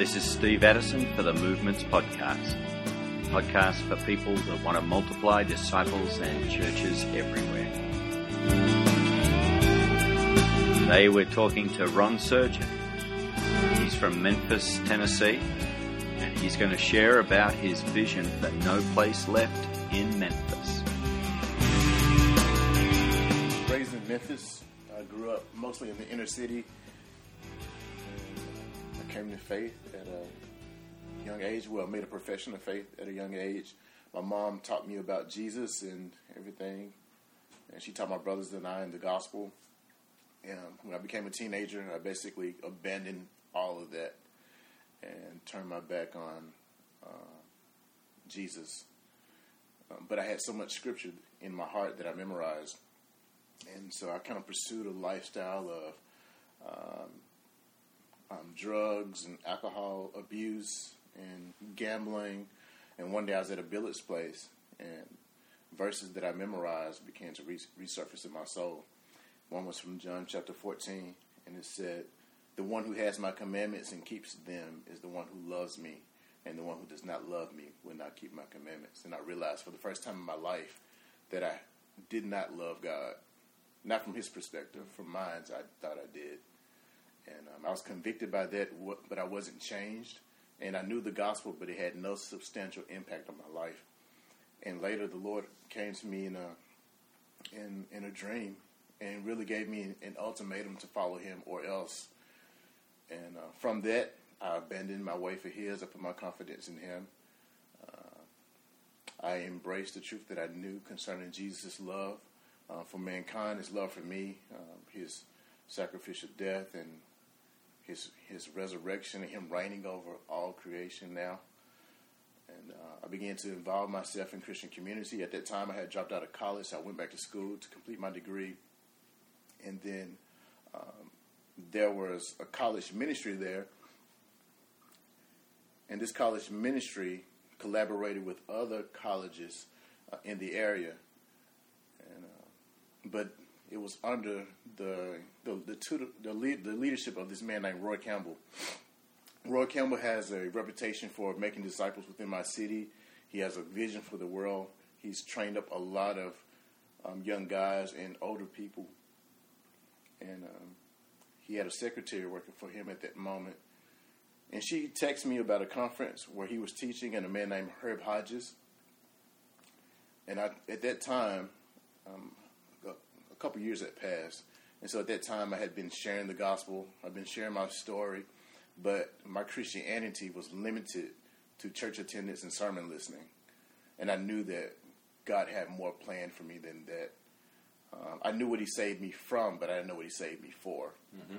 This is Steve Addison for the Movements Podcast. Podcast for people that want to multiply disciples and churches everywhere. Today we're talking to Ron Surgeon. He's from Memphis, Tennessee, and he's going to share about his vision for No Place Left in Memphis. Raised in Memphis, I grew up mostly in the inner city. Came to faith at a young age. Well, made a profession of faith at a young age. My mom taught me about Jesus and everything, and she taught my brothers and I in the gospel. And when I became a teenager, I basically abandoned all of that and turned my back on uh, Jesus. Um, but I had so much scripture in my heart that I memorized, and so I kind of pursued a lifestyle of um, um, drugs and alcohol abuse and gambling. And one day I was at a billiards place, and verses that I memorized began to re- resurface in my soul. One was from John chapter 14, and it said, The one who has my commandments and keeps them is the one who loves me, and the one who does not love me will not keep my commandments. And I realized for the first time in my life that I did not love God. Not from his perspective, from mine, I thought I did. And um, I was convicted by that, but I wasn't changed. And I knew the gospel, but it had no substantial impact on my life. And later, the Lord came to me in a in in a dream and really gave me an, ultimatum to follow Him or else. And uh, from that, I abandoned my way for His. I put my confidence in Him. Uh, I embraced the truth that I knew concerning Jesus' love uh, for mankind, His love for me, um, His sacrificial death, and his his resurrection and him reigning over all creation now. And uh, I began to involve myself in Christian community. At that time, I had dropped out of college. So I went back to school to complete my degree, and then um, there was a college ministry there, and this college ministry collaborated with other colleges uh, in the area. And uh, but it was under the the the, tutor, the, lead, the leadership of this man named Roy Campbell. Roy Campbell has a reputation for making disciples within my city. He has a vision for the world. He's trained up a lot of um, young guys and older people, and um, he had a secretary working for him at that moment. And she texted me about a conference where he was teaching, and a man named Herb Hodges. And I, at that time, um, couple years had passed, and so at that time I had been sharing the gospel. I've been sharing my story, but my Christianity was limited to church attendance and sermon listening, and I knew that God had more planned for me than that. Um, I knew what He saved me from, but I didn't know what He saved me for. Mm-hmm.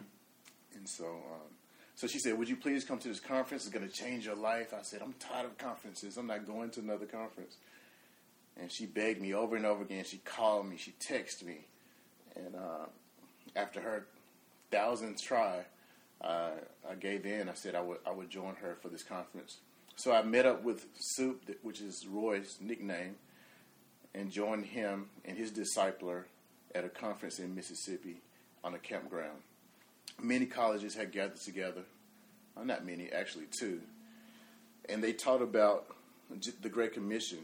And so, um, so she said, "Would you please come to this conference? It's going to change your life." I said, "I'm tired of conferences. I'm not going to another conference." And she begged me over and over again. She called me. She texted me. And uh, after her thousandth try, uh, I gave in. I said I would I would join her for this conference. So I met up with Soup, which is Roy's nickname, and joined him and his discipler at a conference in Mississippi on a campground. Many colleges had gathered together. Well, not many, actually, two. And they taught about the Great Commission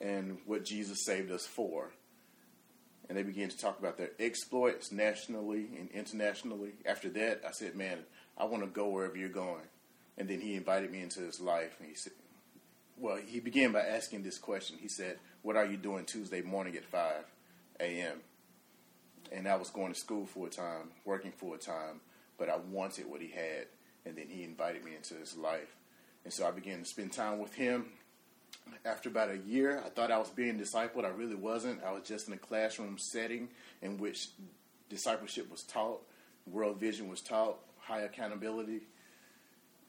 and what Jesus saved us for and they began to talk about their exploits nationally and internationally. After that, I said, "Man, I want to go wherever you're going." And then he invited me into his life, and he said, "Well, he began by asking this question. He said, "What are you doing Tuesday morning at 5 a.m.?" And I was going to school full time, working full time, but I wanted what he had, and then he invited me into his life, and so I began to spend time with him after about a year, I thought I was being discipled. I really wasn't. I was just in a classroom setting in which discipleship was taught, world vision was taught, high accountability.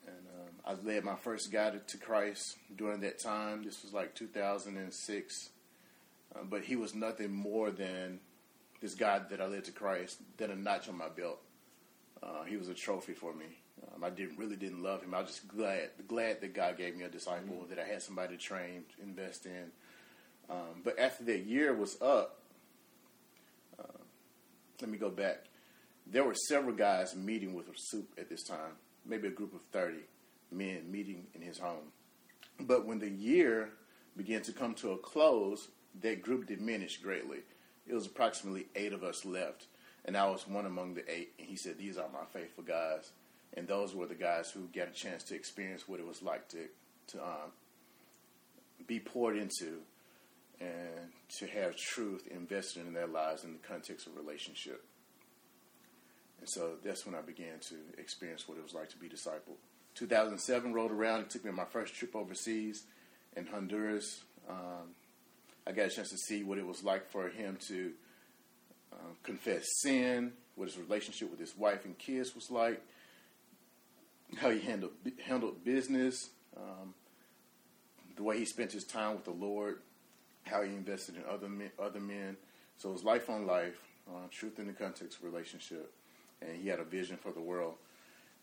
And um, I led my first guy to, Christ during that time. This was like 2006. Uh, but he was nothing more than this guy that I led to Christ, than a notch on my belt. Uh, he was a trophy for me. Um, I didn't really didn't love him. I was just glad glad that God gave me a disciple, mm-hmm. that I had somebody to train, to invest in. Um, but after that year was up, uh, let me go back. There were several guys meeting with Soup at this time, maybe a group of thirty. men meeting in his home. But when the year began to come to a close, that group diminished greatly. It was approximately eight of us left, and I was one among the eight. And he said, "These are my faithful guys," and those were the guys who got a chance to experience what it was like to to um, be poured into and to have truth invested in their lives in the context of relationship. And so that's when I began to experience what it was like to be discipled. 2007 rolled around. It took me on my first trip overseas in Honduras. Um, I got a chance to see what it was like for him to uh, confess sin, what his relationship with his wife and kids was like, how he handled handled business, um, the way he spent his time with the Lord, how he invested in other men, other men. So it was life on life, uh, truth in the context of relationship, and he had a vision for the world.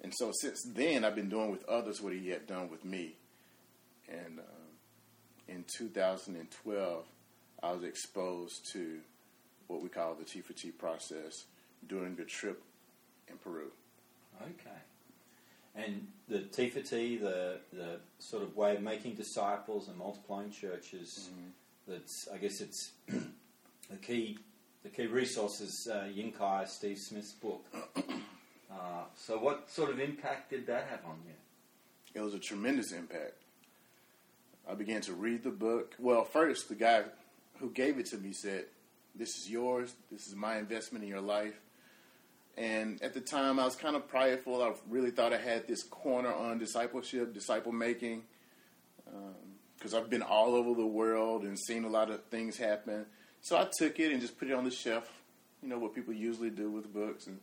And so since then, I've been doing with others what he had done with me. And uh, in 2012, I was exposed to what we call the T for T process during the trip in Peru. Okay. And the T for T, the, the sort of way of making disciples and multiplying churches, Mm-hmm. that's, I guess it's the key, the key resource is uh, Ying Kai, Steve Smith's book. Uh, so what sort of impact did that have on you? It was a tremendous impact. I began to read the book. Well, first, the guy who gave it to me said, This is yours. This is my investment in your life. And at the time, I was kind of prideful. I really thought I had this corner on discipleship, disciple making, because I've been all over the world and seen a lot of things happen. So I took it and just put it on the shelf, you know, what people usually do with books. And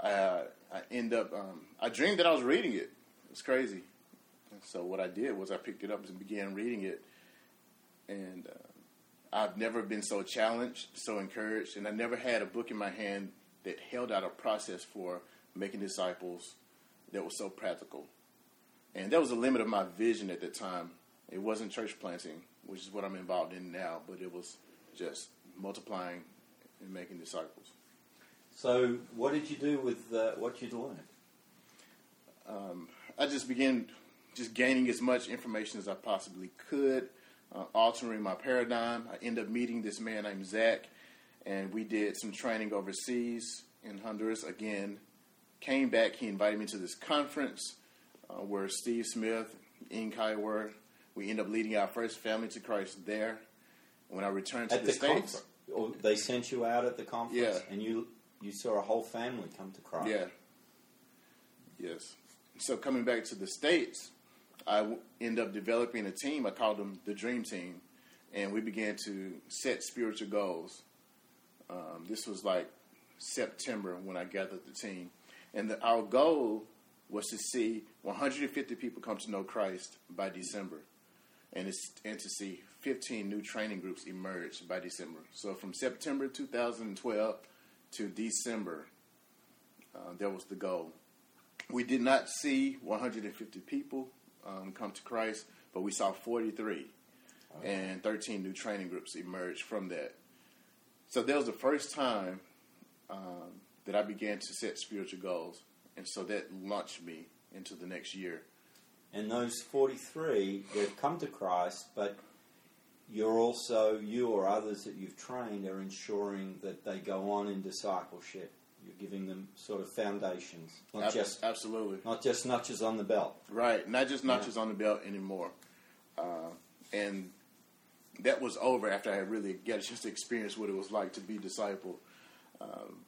I, I end up, um, I dreamed that I was reading it. It was crazy. And so what I did was I picked it up and began reading it. And uh, I've never been so challenged, so encouraged, and I never had a book in my hand that held out a process for making disciples that was so practical. And that was the limit of my vision at the time. It wasn't church planting, which is what I'm involved in now, but it was just multiplying and making disciples. So what did you do with uh, what you'd learned? I just began just gaining as much information as I possibly could, uh, altering my paradigm. I end up meeting this man named Zach, and we did some training overseas in Honduras. Again, came back. He invited me to this conference uh, where Steve Smith, Ying Kai were. We ended up leading our first family to Christ there. When I returned to At the, the States, conference? They sent you out at the conference Yeah. and you you saw a whole family come to Christ. Yeah. Yes. So coming back to the states, I w- end up developing a team. I called them the Dream Team, and we began to set spiritual goals. This was like September when I gathered the team, and the, our goal was to see 150 people come to know Christ by December, and it's, and to see 15 new training groups emerge by December. So from September 2012 to December, uh, that was the goal. We did not see 150 people um, come to Christ, but we saw 43, and 13 new training groups emerged from that. So that was the first time um, that I began to set spiritual goals, and so that launched me into the next year. And those 43, they've come to Christ, but you're also, you or others that you've trained are ensuring that they go on in discipleship. You're giving them sort of foundations, not Ab- just absolutely. not just notches on the belt. Right, not just notches on the belt anymore. Uh, and that was over after I had really got a chance to experience what it was like to be discipled. Um,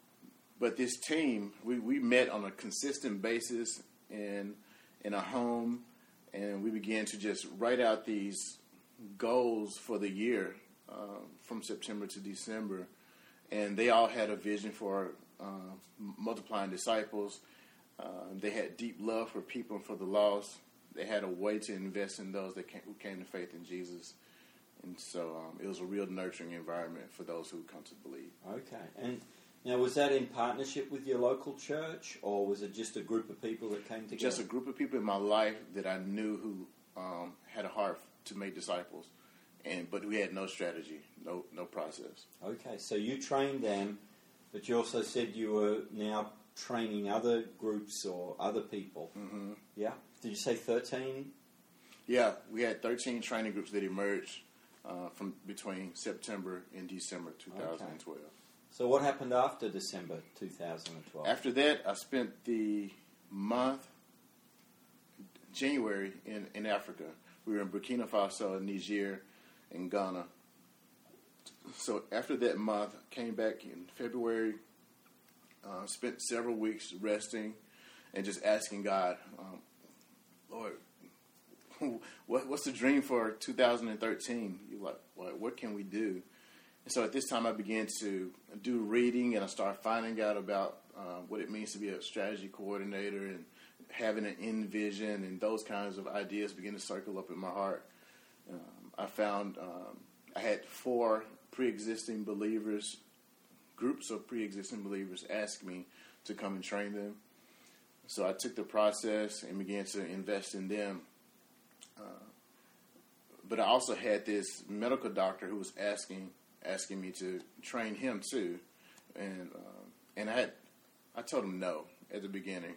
but this team, we, we met on a consistent basis in in a home, and we began to just write out these goals for the year uh, from September to December, and they all had a vision for uh, multiplying disciples. Uh, they had deep love for people and for the lost. They had a way to invest in those that came, who came to faith in Jesus, and so um, it was a real nurturing environment for those who come to believe. Okay. And now, was that in partnership with your local church, or was it just a group of people that came together? Just a group of people in my life that I knew who um, had a heart to make disciples, and but we had no strategy, no no process. Okay, so you trained them, but you also said you were now training other groups or other people. Mm-hmm. Yeah. did you say 13? Yeah, we had 13 training groups that emerged uh, from between September and December 2012. So what happened after December 2012? After that, I spent the month, January, in, in Africa. We were in Burkina Faso, Niger, and Ghana. So after that month, came back in February, uh, spent several weeks resting and just asking God, um, Lord, what, what's the dream for 2013? You're like, what, what can we do? And so at this time, I began to do reading, and I started finding out about uh, what it means to be a strategy coordinator and having an end vision, and those kinds of ideas began to circle up in my heart. Um, I found um, I had four pre-existing believers, groups of pre-existing believers, ask me to come and train them. So I took the process and began to invest in them. Uh, but I also had this medical doctor who was asking asking me to train him too, and um, and I had I told him no at the beginning,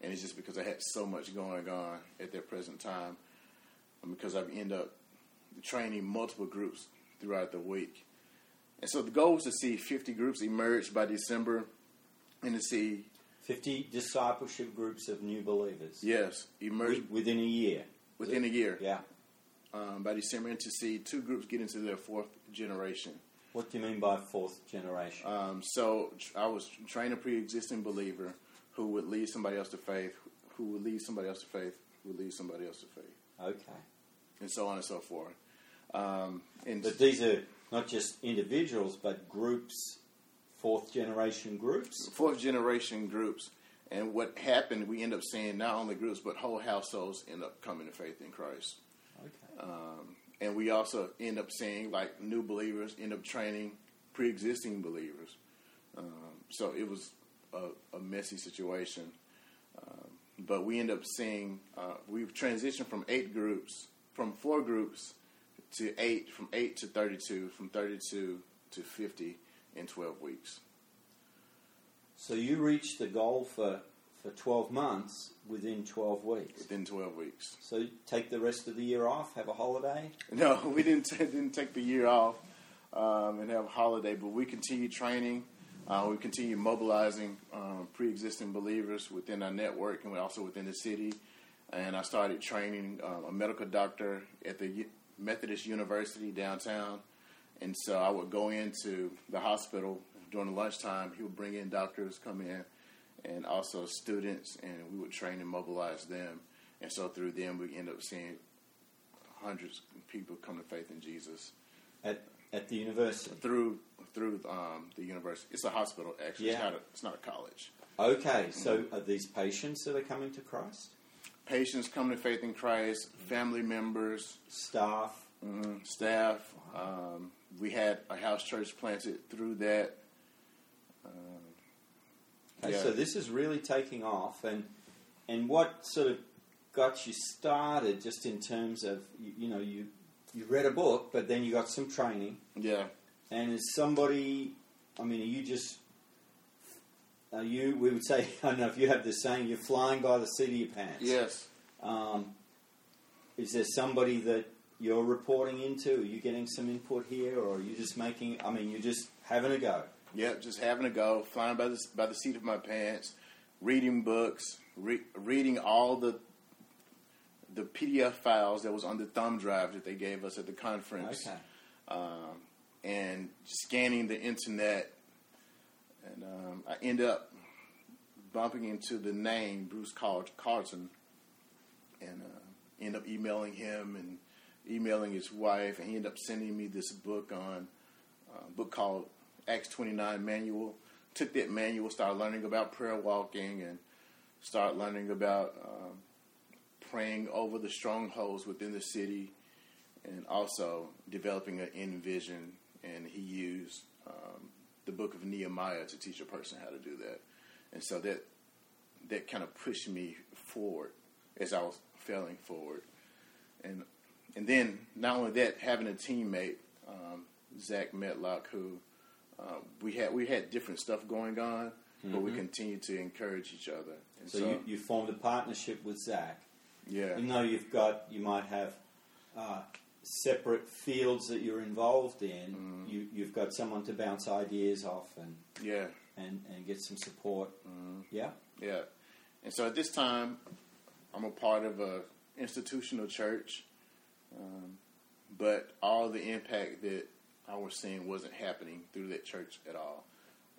and it's just because I had so much going on at that present time, because I end up training multiple groups throughout the week, and so the goal was to see 50 groups emerge by December, and to see 50 discipleship groups of new believers. yes emerge within a year. Within a year Yeah. um, by December, and to see two groups get into their fourth generation. What do you mean by fourth generation? Um, so tr- I was training a pre-existing believer who would lead somebody else to faith, who would lead somebody else to faith, who would lead somebody else to faith, okay. and so on and so forth. Um, and But these are not just individuals, but groups, fourth generation groups. fourth generation groups. And what happened, we end up seeing not only groups, but whole households end up coming to faith in Christ. Okay. Um, and we also end up seeing like new believers end up training pre-existing believers. Um, so it was a, a messy situation. Um, but we end up seeing uh, we've transitioned from eight groups, from four groups to eight, from eight to thirty-two, from thirty-two to fifty in twelve weeks. So you reached the goal for, for 12 months within 12 weeks. Within twelve weeks. So take the rest of the year off, have a holiday. No, we didn't t- didn't take the year off um, and have a holiday, but we continued training. Uh, we continued mobilizing um, pre-existing believers within our network and also within the city. And I started training um, a medical doctor at the U- Methodist University downtown. And so I would go into the hospital during lunchtime. He would bring in doctors, come in, and also students, and we would train and mobilize them. And so through them, we end up seeing hundreds of people come to faith in Jesus At, at the university. through through um, the university. It's a hospital, actually. It's Yeah. not a, it's not a college. Okay, so are these patients that are coming to Christ? Patients come to faith in Christ, family members, Staff? mhm, staff. Um, we had a house church planted through that. Okay, Yeah. so this is really taking off, and and what sort of got you started, just in terms of you, you know you you read a book, but then you got some training, Yeah. and is somebody, I mean, are you just are you? We would say, I don't know if you have this saying, you're flying by the seat of your pants. Yes. Um, is there somebody that you're reporting into? Are you getting some input here, or are you just making? I mean, you're just having a go. Yep, just having a go, flying by the by the seat of my pants, reading books, re- reading all the the PDF files that was on the thumb drive that they gave us at the conference, Okay. um, and scanning the internet, and um, I end up bumping into the name Bruce Car- Carlton, and uh, end up emailing him and emailing his wife, and he ended up sending me this book on uh, book called Acts 29 Manual. Took that manual, started learning about prayer walking, and started learning about um, praying over the strongholds within the city, and also developing an end vision. And he used um, the book of Nehemiah to teach a person how to do that. And so that that kind of pushed me forward as I was failing forward. And and then not only that, having a teammate, um, Zach Metlock, who uh, we had we had different stuff going on, but we continued to encourage each other. And So, you, you formed a partnership with Zach. Yeah. Even though you've got, you might have uh, separate fields that you're involved in. Mm-hmm. You, you've got someone to bounce ideas off and Yeah. and, and get some support. Mm-hmm. Yeah. Yeah. And so at this time, I'm a part of a institutional church, um, but all the impact that I was seeing wasn't happening through that church at all.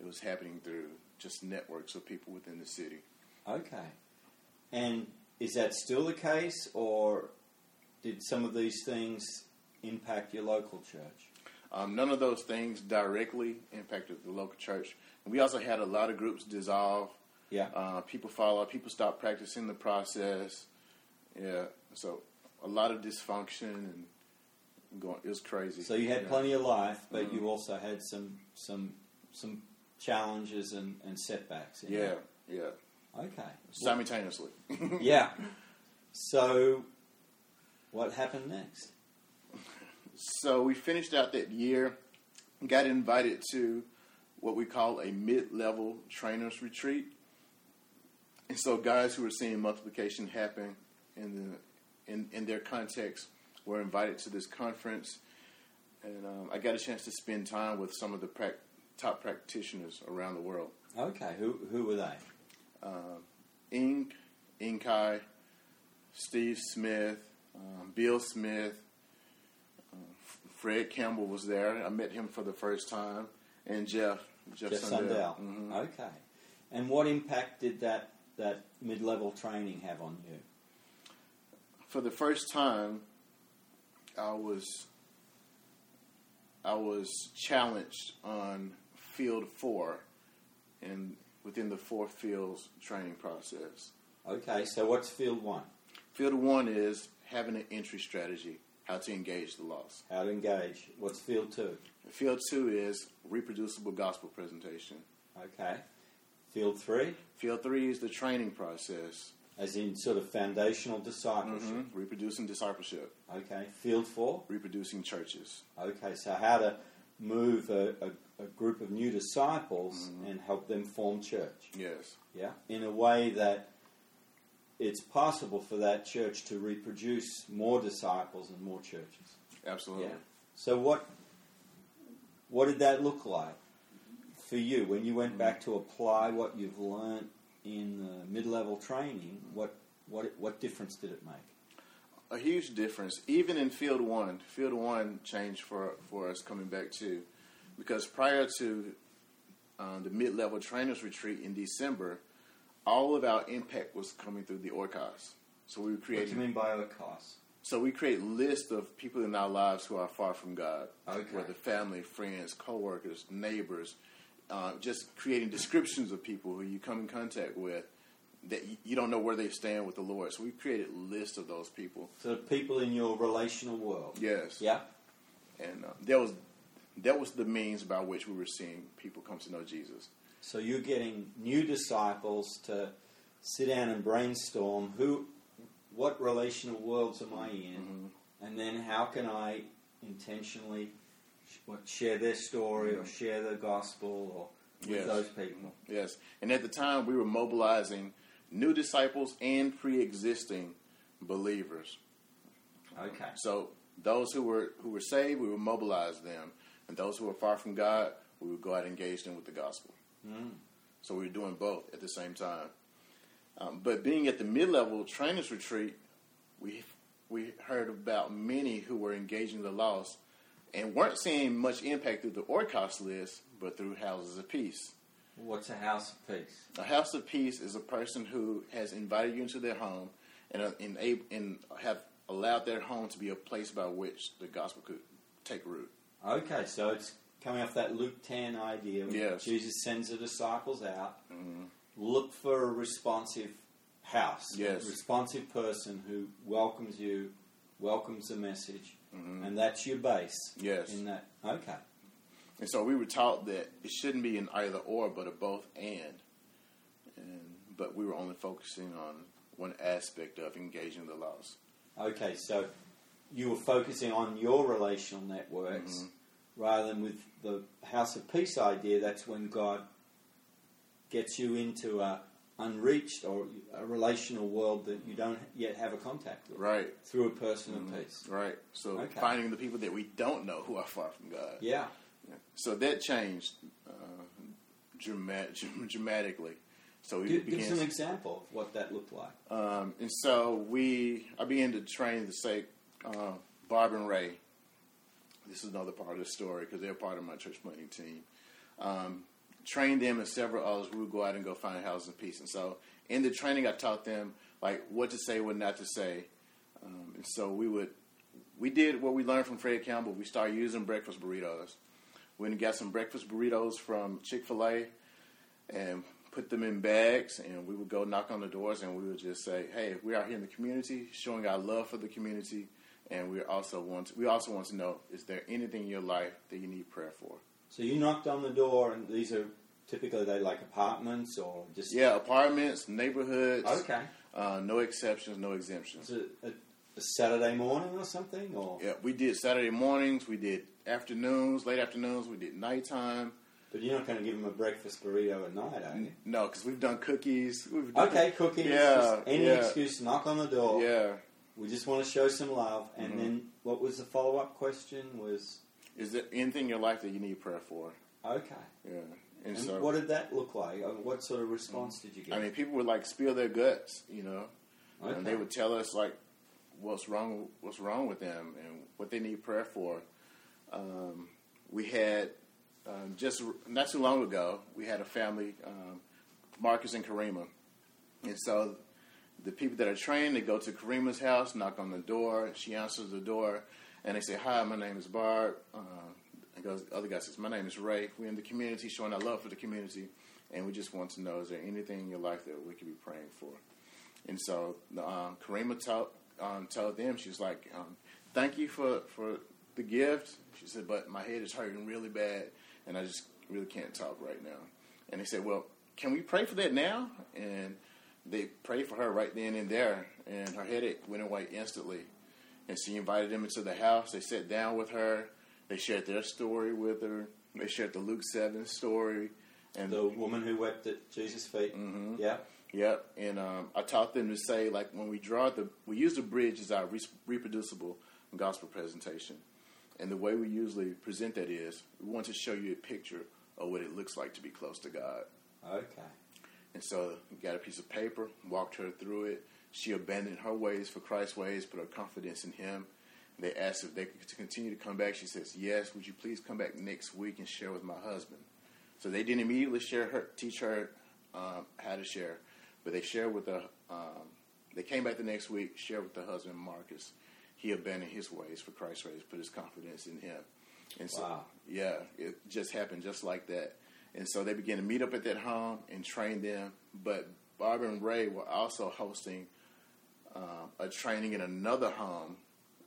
It was happening through just networks of people within the city. Okay. And is that still the case, or did some of these things impact your local church? Um, none of those things directly impacted the local church. And we also had a lot of groups dissolve. Yeah. Uh, people fall out. People stop practicing the process. Yeah. So a lot of dysfunction and going. It was crazy. So you had Yeah. plenty of life, but Mhm. you also had some some some challenges and, and setbacks. in Yeah. it. Yeah. Okay. Simultaneously. yeah. So, what happened next? So we finished out that year, got invited to what we call a mid-level trainers retreat. And so guys who were seeing multiplication happen in the in, in their context were invited to this conference, and um, I got a chance to spend time with some of the prac- top practitioners around the world. Okay. Who who were they? Um, Ing, Ying Kai, Steve Smith, um, Bill Smith, F- Fred Campbell was there. I met him for the first time, and Jeff, Jeff, Jeff Sundell. Sundell. Mhm. Okay. And what impact did that that mid level training have on you? For the first time, I was I was challenged on field four, and within the four fields training process. Okay. So what's field one? Field one is having an entry strategy, how to engage the loss. How to engage. What's field two? Field two is reproducible gospel presentation. Okay. Field three, Field three is the training process, as in sort of foundational discipleship. Mhm. reproducing discipleship, Okay. Field four. reproducing churches. Okay, so how to move a, a, a group of new disciples and help them form church. Yes, Yeah, in a way that it's possible for that church to reproduce more disciples and more churches. absolutely. Yeah. So what what did that look like for you when you went back to apply what you've learned in the mid-level training? What what what difference did it make? A huge difference, even in field one. Field one changed for for us coming back to, because prior to um, the mid-level trainers retreat in December, all of our impact was coming through the Oikos. So we were What do you mean by Oikos? So we create lists of people in our lives who are far from God, Okay. whether family, friends, coworkers, neighbors. Uh, just creating descriptions of people who you come in contact with that you don't know where they stand with the Lord. So we created lists of those people. So people in your relational world. Yes, Yeah. and uh, that was that was the means by which we were seeing people come to know Jesus. So you're getting new disciples to sit down and brainstorm who, what relational worlds am I in, and then how can I intentionally what, share their story or share the gospel or with Yes. those people. Yes, and at the time we were mobilizing new disciples and pre-existing believers. Okay. So those who were who were saved, we would mobilize them, and those who were far from God, we would go out and engage them with the gospel. Mm. So we were doing both at the same time. Um, but being at the mid-level trainers retreat, we we heard about many who were engaging the lost and weren't seeing much impact through the Oikos list, but through houses of peace. What's a house of peace? A house of peace is a person who has invited you into their home and uh, and, and have allowed their home to be a place by which the gospel could take root. Okay, so it's coming off that Luke 10 idea. where Yes. Jesus sends the disciples out. Mhm. Look for a responsive house. Yes. A responsive person who welcomes you, welcomes the message, Mhm. and that's your base. Yes. In that. Okay. And so we were taught that it shouldn't be an either or, but a both and. and but we were only focusing on one aspect of engaging the lost. Okay, so you were focusing on your relational networks Mhm. rather than with the house of peace idea. That's when God gets you into a, unreached or a relational world that you don't yet have a contact with Right. through a person Mhm. of peace. Right. So Okay. finding the people that we don't know who are far from God. Yeah. So that changed uh, dramat- dramatically. So we Give, give us an example of what that looked like. um, and so we, I began to train the say, uh, Barb and Ray. This is another part of the story because they're part of my church planting team. Um, trained them and several others. We would go out and go find houses of peace. And so in the training, I taught them like what to say, what not to say. Um, and so we would, we did what we learned from Fred Campbell. We started using breakfast burritos. We got some breakfast burritos from Chick Fil A, and put them in bags. And we would go knock on the doors, and we would just say, "Hey, we're here in the community, showing our love for the community, and we also want to, we also want to know is there anything in your life that you need prayer for?" So you knocked on the door, and these are typically they like apartments or just Yeah, apartments, neighborhoods. Okay. Uh, no exceptions, no exemptions. It a, a Saturday morning or something? Or Yeah, we did Saturday mornings, we did afternoons, late afternoons, we did nighttime. but you're not going to give them a breakfast burrito at night, are you? No, because we've done cookies. We've done, Okay, cookies. Yeah, any yeah. excuse to knock on the door. Yeah. We just want to show some love. And Mhm. then what was the follow up question? Was Is there anything in your life that you need prayer for? okay. Yeah. And, And so, what did that look like? Uh, What sort of response did you get? I mean, people would like spill their guts, you know, okay. and they would tell us like what's wrong, what's wrong with them, and what they need prayer for. Um, we had um, just not too long ago, we had a family, um, Marcus and Karima, and so the people that are trained, they go to Karima's house, knock on the door. She answers the door, and they say, "Hi, my name is Barb." Uh, and goes, the other guy says, "My name is Ray. We're in the community, showing our love for the community, and we just want to know: is there anything in your life that we could be praying for?" And so um, Karima told, um, told them, she's like, um, "Thank you for for the gift." She said, "But my head is hurting really bad, and I just really can't talk right now." And they said, "Well, can we pray for that now?" And they prayed for her right then and there, and her headache went away instantly. And she invited them into the house. They sat down with her. They shared their story with her. They shared the Luke seven story, and the woman who wept at Jesus' feet. Mhm. Yeah. Yep, and um, I taught them to say like when we draw the we use the bridge as our re- reproducible gospel presentation, and the way we usually present that is we want to show you a picture of what it looks like to be close to God. Okay. And so we got a piece of paper, walked her through it. She abandoned her ways for Christ's ways, put her confidence in Him. They asked if they could continue to come back. She says, "Yes. Would you please come back next week and share with my husband?" So they didn't immediately share her, teach her um, how to share, but they shared with the. Um, they came back the next week, shared with the husband Marcus. He abandoned his ways for Christ's ways, put his confidence in Him. And so, Wow. yeah, it just happened just like that. And so they began to meet up at that home and train them. But Barbara and Ray were also hosting um, a training in another home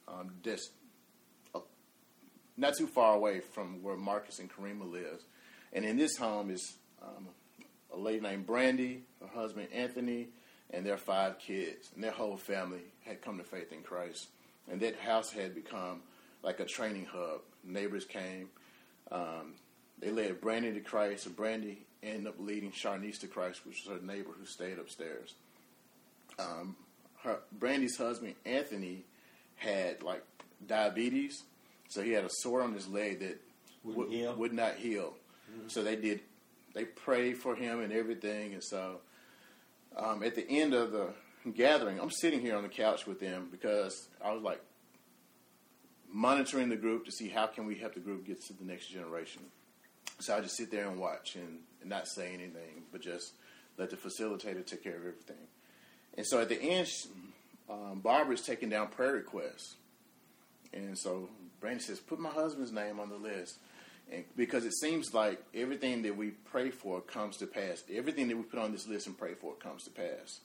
um, just uh, not too far away from where Marcus and Karima lives. And in this home is um, a lady named Brandy, her husband Anthony, and their five kids. And their whole family had come to faith in Christ. And that house had become like a training hub. Neighbors came. Um, they led Brandy to Christ, and Brandy ended up leading Charnice to Christ, which was her neighbor who stayed upstairs. Um, her Brandy's husband Anthony had like diabetes, so he had a sore on his leg that Wouldn't heal? would not heal. So they did, they prayed for him and everything, and so um, at the end of the gathering, I'm sitting here on the couch with them because I was like monitoring the group to see how can we help the group get to the next generation. So I just sit there and watch and, and not say anything, but just let the facilitator take care of everything. And so at the end, um, Barbara's taking down prayer requests. And so Brandy says, put my husband's name on the list. And because it seems like everything that we pray for comes to pass. Everything that we put on this list and pray for comes to pass.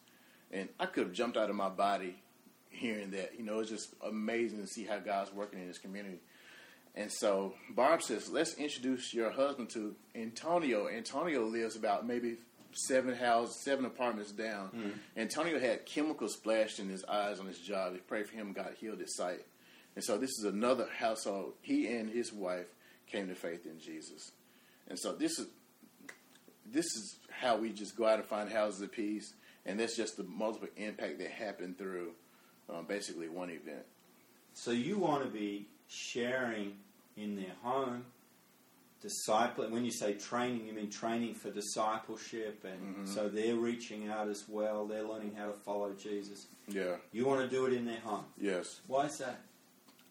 And I could have jumped out of my body hearing that. You know, it's just amazing to see how God's working in this community. And so Barb says, let's introduce your husband to Antonio. Antonio lives about maybe seven houses, seven apartments down. Antonio had chemicals splashed in his eyes on his job. They prayed for him, God healed his sight. And so this is another household. He and his wife came to faith in Jesus. And so this is this is how we just go out and find houses of peace, and that's just the multiple impact that happened through um, basically one event. So you want to be sharing in their home, discipling. When you say training, you mean training for discipleship, and Mhm. so they're reaching out as well. They're learning how to follow Jesus. Yeah. You want to do it in their home. Yes. Why is that?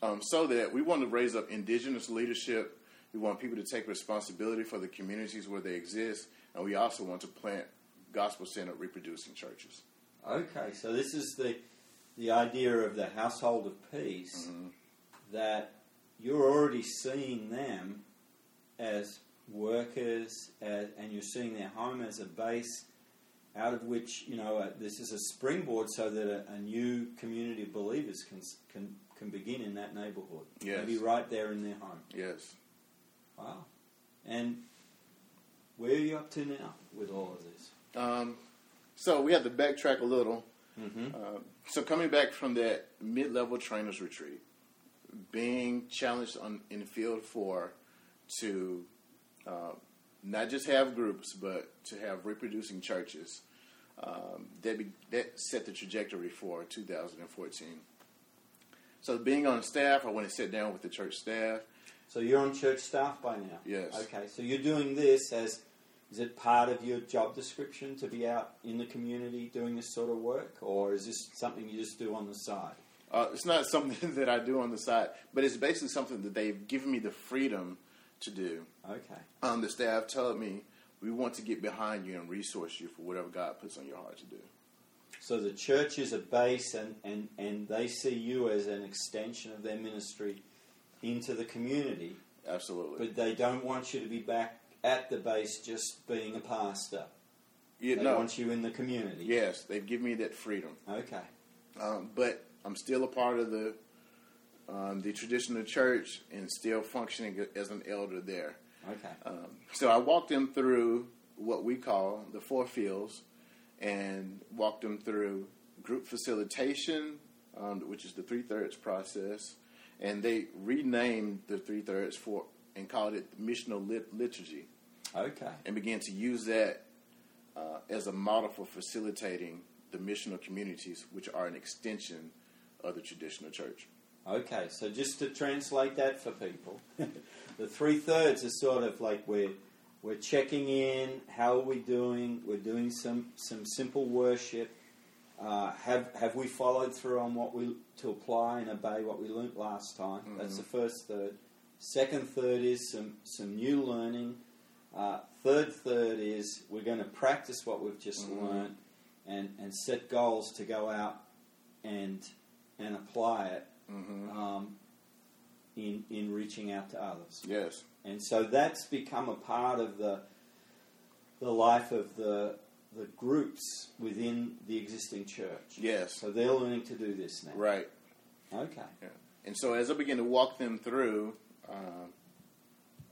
Um, so that we want to raise up indigenous leadership. We want people to take responsibility for the communities where they exist, and we also want to plant gospel-centered reproducing churches. Okay, so this is the the idea of the household of peace that you're already seeing them as workers, as, and you're seeing their home as a base out of which you know uh, this is a springboard so that a, a new community of believers can can can begin in that neighborhood. Yes. Maybe right there in their home. Yes. Wow. And where are you up to now with all of this? Um, so we have to backtrack a little. Mm-hmm. Uh, so coming back from that mid-level trainers retreat, being challenged on in the field four to uh, not just have groups, but to have reproducing churches, um, that be, that set the trajectory for 2014. So being on staff, I went and sat down with the church staff. So you're on church staff by now? Yes. Okay, so you're doing this as, is it part of your job description to be out in the community doing this sort of work? Or is this something you just do on the side? Uh, it's not something that I do on the side, but it's basically something that they've given me the freedom to do. Okay. Um, the staff told me we want to get behind you and resource you for whatever God puts on your heart to do. So the church is a base and, and, and they see you as an extension of their ministry into the community, Absolutely. but they don't want you to be back at the base just being a pastor. yeah, They no. want you in the community. Yes, they've given me that freedom. Okay. Um, but I'm still a part of the um, the traditional church and still functioning as an elder there. Okay. Um, so I walked them through what we call the four fields, and walked them through group facilitation, um, which is the three thirds process, and they renamed the three thirds for and called it missional lit- liturgy, Okay. and began to use that uh, as a model for facilitating the missional communities, which are an extension of the traditional church. Okay, so just to translate that for people, the three thirds is sort of like we're we're checking in. How are we doing? We're doing some some simple worship. Uh, have have we followed through on what we to apply and obey what we learnt last time? That's the first third. Second third is some some new learning. Uh, third third is we're going to practice what we've just Mhm. learnt and and set goals to go out and and apply it Mm-hmm. um, in in reaching out to others. Yes. And so that's become a part of the the life of the the groups within the existing church. Yes. So they're learning to do this now. Right. Okay. And so as I begin to walk them through um,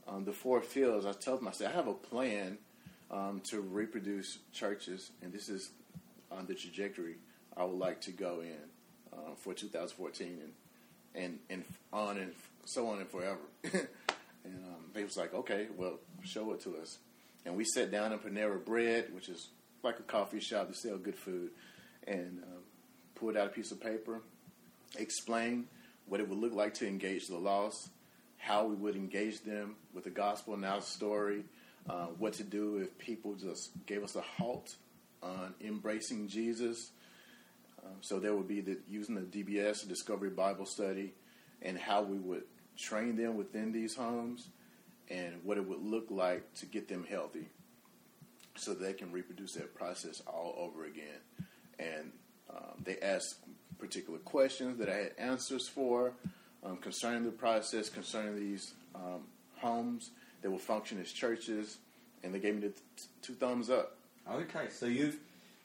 um, the four fields, I tell them, I said, I have a plan um, to reproduce churches, and this is on the trajectory I would like to go in uh, for 2014 and, and, and on and so on and forever. and um, they was like, okay, well, show it to us. And we sat down in Panera Bread, which is like a coffee shop that sell good food, and um, pulled out a piece of paper, explained what it would look like to engage the lost, how we would engage them with the gospel now story, uh, what to do if people just gave us a halt on embracing Jesus. Um, so there would be the using the DBS Discovery Bible Study, and how we would train them within these homes, and what it would look like to get them healthy, so they can reproduce that process all over again. And um, they asked particular questions that I had answers for um, concerning the process, concerning these um, homes that will function as churches, and they gave me the t- two thumbs up. Okay. So you've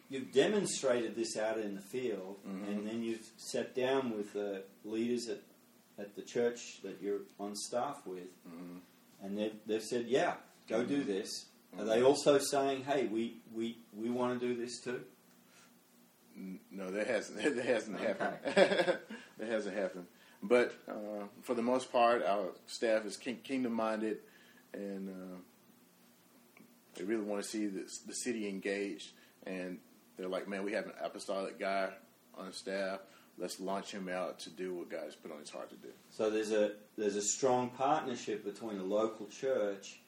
you've demonstrated this out in the field, Mhm. and then you've sat down with the leaders at at the church that you're on staff with, Mhm. and they've, they've said, "Yeah, go do Mhm. this." Are they also saying, "Hey, we we, we want to do this too"? No, that hasn't that hasn't Okay. happened. that hasn't happened. But uh, for the most part, our staff is king- kingdom minded, and uh, They really want to see the, the city engaged, and they're like, man, we have an apostolic guy on staff. Let's launch him out to do what God's put on his heart to do. So there's a there's a strong partnership between a local church,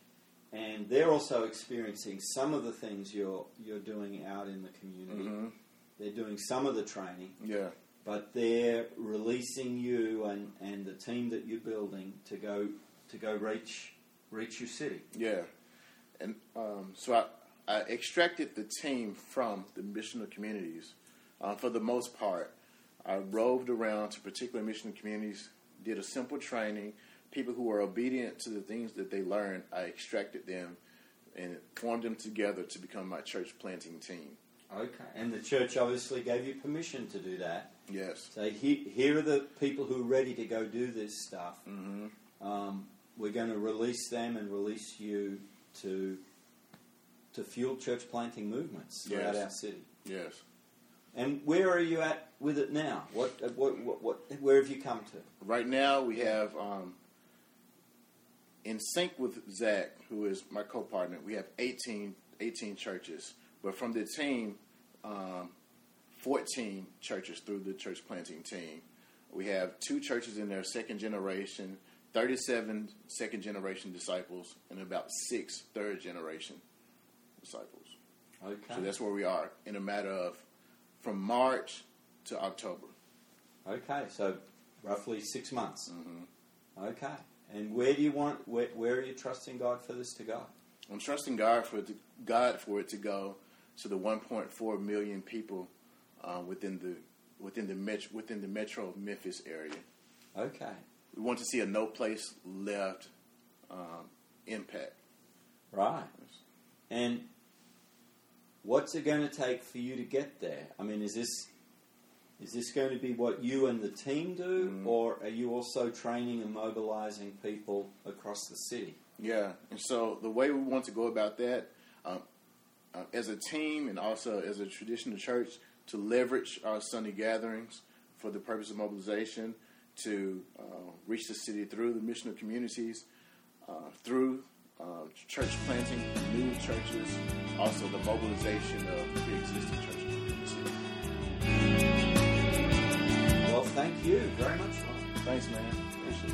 and they're also experiencing some of the things you're you're doing out in the community. Mhm. They're doing some of the training, Yeah, but they're releasing you and, and the team that you're building to go to go reach reach your city. yeah. And um, so I, I extracted the team from the missional communities. Uh, for the most part, I roved around to particular missional communities, did a simple training. People who were obedient to the things that they learned, I extracted them and formed them together to become my church planting team. Okay, and the church obviously gave you permission to do that. Yes. So he, here are the people who are ready to go do this stuff. hmm Um, we're going to release them and release you to to fuel church planting movements throughout Yes. our city. Yes. And where are you at with it now? What, uh, what, what, what where have you come to? Right now, we have, um, in sync with Zach, who is my co partner, we have 18, 18 churches. But from the team, um, 14 churches through the church planting team. We have two churches in their second generation, 37 second generation disciples, and about six third generation disciples. Okay. So that's where we are in a matter of from March to October. okay. So roughly six months. hmm Okay. And where do you want? Where, where are you trusting God for this to go? I'm trusting God for it to, God for it to go to the 1.4 million people uh, within the within the met, within the metro Memphis area. Okay. We want to see a no place left um, impact. Right. And what's it going to take for you to get there? I mean, is this is this going to be what you and the team do, Mhm. or are you also training and mobilizing people across the city? Yeah, and so the way we want to go about that, um, uh, as a team and also as a traditional church, to leverage our Sunday gatherings for the purpose of mobilization, to uh, reach the city through the missional communities, uh, through uh, church planting, new churches, also the mobilization of pre-existing churches within the city. Well, thank you very much. Ron. Thanks, man. Appreciate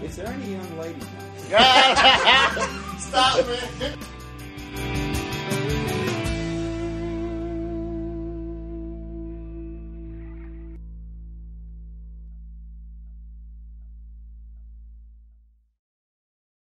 it. Is there any young ladies? Stop, man.